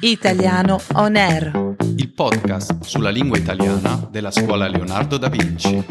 Italiano On Air. il podcast sulla lingua italiana della scuola Leonardo da Vinci.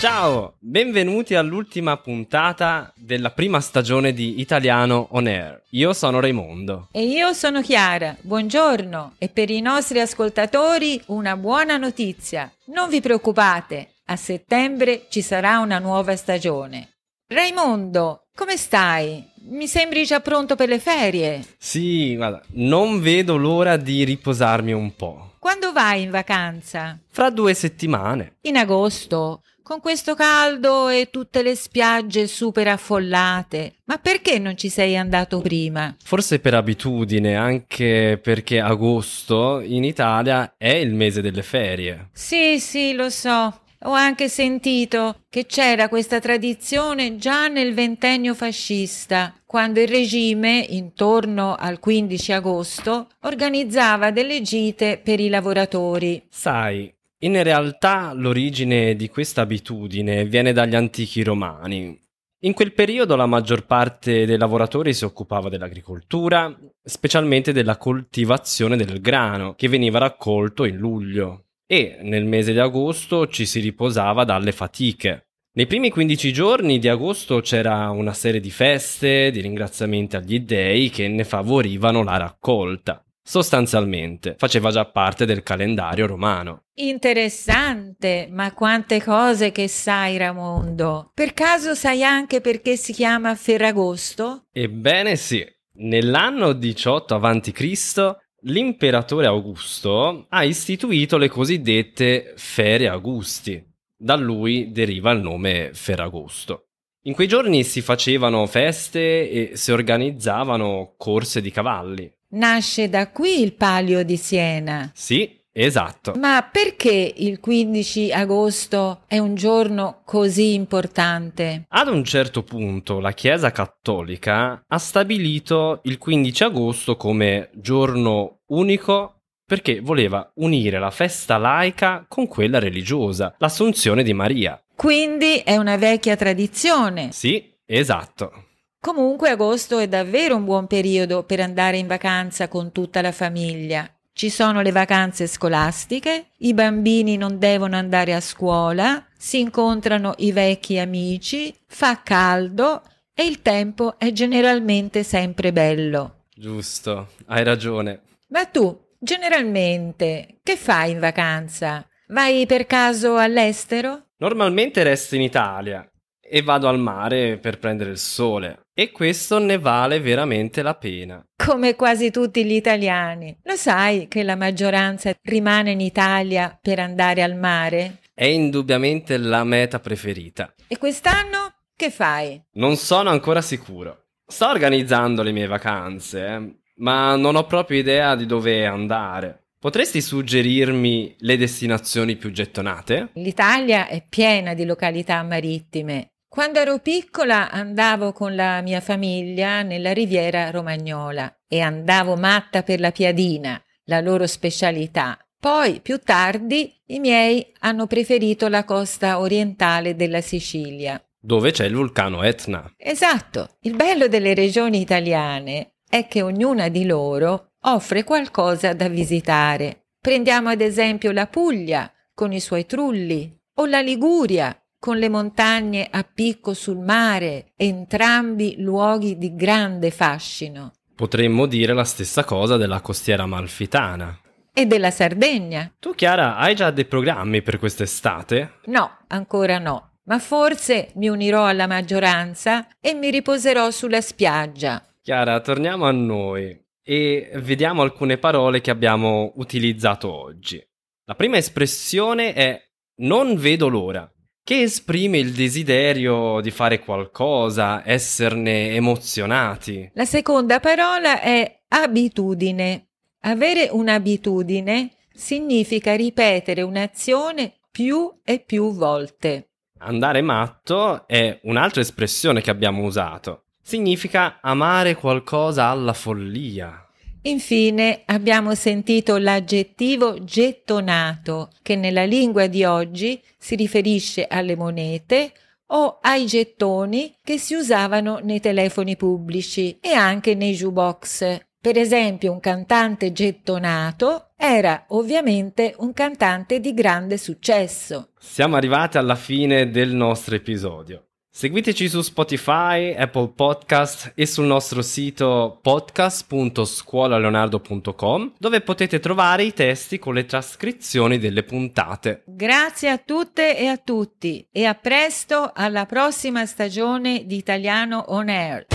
Ciao, benvenuti all'ultima puntata della prima stagione di Italiano On Air. Io sono Raimondo. E io sono Chiara, buongiorno e per i nostri ascoltatori una buona notizia. Non vi preoccupate, a settembre ci sarà una nuova stagione. Raimondo, come stai? Mi sembri già pronto per le ferie. Sì, guarda, non vedo l'ora di riposarmi un po'. Quando vai in vacanza? Fra due settimane. In agosto? Con questo caldo e tutte le spiagge super affollate. Ma perché non ci sei andato prima? Forse per abitudine, anche perché agosto in Italia è il mese delle ferie. Sì, sì, lo so. Ho anche sentito che c'era questa tradizione già nel ventennio fascista, quando il regime, intorno al 15 agosto, organizzava delle gite per i lavoratori. Sai, in realtà l'origine di questa abitudine viene dagli antichi romani. In quel periodo la maggior parte dei lavoratori si occupava dell'agricoltura, specialmente della coltivazione del grano, che veniva raccolto in luglio. E nel mese di agosto ci si riposava dalle fatiche. Nei primi 15 giorni di agosto c'era una serie di feste, di ringraziamenti agli dei che ne favorivano la raccolta. Sostanzialmente faceva già parte del calendario romano. Interessante, ma quante cose che sai, Ramondo. Per caso sai anche perché si chiama Ferragosto? Ebbene sì, nell'anno 18 a.C. l'imperatore Augusto ha istituito le cosiddette ferie Augusti. Da lui deriva il nome Ferragosto. In quei giorni si facevano feste e si organizzavano corse di cavalli. Nasce da qui il Palio di Siena. Sì, esatto. Ma perché il 15 agosto è un giorno così importante? Ad un certo punto la Chiesa Cattolica ha stabilito il 15 agosto come giorno unico perché voleva unire la festa laica con quella religiosa, l'Assunzione di Maria. Quindi è una vecchia tradizione. Sì, esatto. Comunque agosto è davvero un buon periodo per andare in vacanza con tutta la famiglia. Ci sono le vacanze scolastiche, i bambini non devono andare a scuola, si incontrano i vecchi amici, fa caldo e il tempo è generalmente sempre bello. Giusto, hai ragione. Ma tu, generalmente, che fai in vacanza? Vai per caso all'estero? Normalmente resto in Italia e vado al mare per prendere il sole e questo ne vale veramente la pena. Come quasi tutti gli italiani. Lo sai che la maggioranza rimane in Italia per andare al mare? È indubbiamente la meta preferita. E quest'anno che fai? Non sono ancora sicuro. Sto organizzando le mie vacanze, eh, ma non ho proprio idea di dove andare. Potresti suggerirmi le destinazioni più gettonate? L'Italia è piena di località marittime. Quando ero piccola andavo con la mia famiglia nella riviera romagnola e andavo matta per la piadina, la loro specialità. Poi, più tardi, i miei hanno preferito la costa orientale della Sicilia. Dove c'è il vulcano Etna. Esatto, il bello delle regioni italiane è che ognuna di loro offre qualcosa da visitare. Prendiamo ad esempio la Puglia con i suoi trulli o la Liguria con le montagne a picco sul mare, entrambi luoghi di grande fascino. Potremmo dire la stessa cosa della costiera malfitana. E della Sardegna? Tu, Chiara, hai già dei programmi per quest'estate? No, ancora no, ma forse mi unirò alla maggioranza e mi riposerò sulla spiaggia. Chiara, torniamo a noi e vediamo alcune parole che abbiamo utilizzato oggi. La prima espressione è non vedo l'ora, che esprime il desiderio di fare qualcosa, esserne emozionati. La seconda parola è abitudine. Avere un'abitudine significa ripetere un'azione più e più volte. Andare matto è un'altra espressione che abbiamo usato. Significa amare qualcosa alla follia. Infine abbiamo sentito l'aggettivo gettonato, che nella lingua di oggi si riferisce alle monete o ai gettoni che si usavano nei telefoni pubblici e anche nei jukebox. Per esempio, un cantante gettonato era ovviamente un cantante di grande successo. Siamo arrivati alla fine del nostro episodio. Seguiteci su Spotify, Apple Podcast e sul nostro sito podcast.scuolaleonardo.com dove potete trovare i testi con le trascrizioni delle puntate. Grazie a tutte e a tutti e a presto alla prossima stagione di Italiano On Air.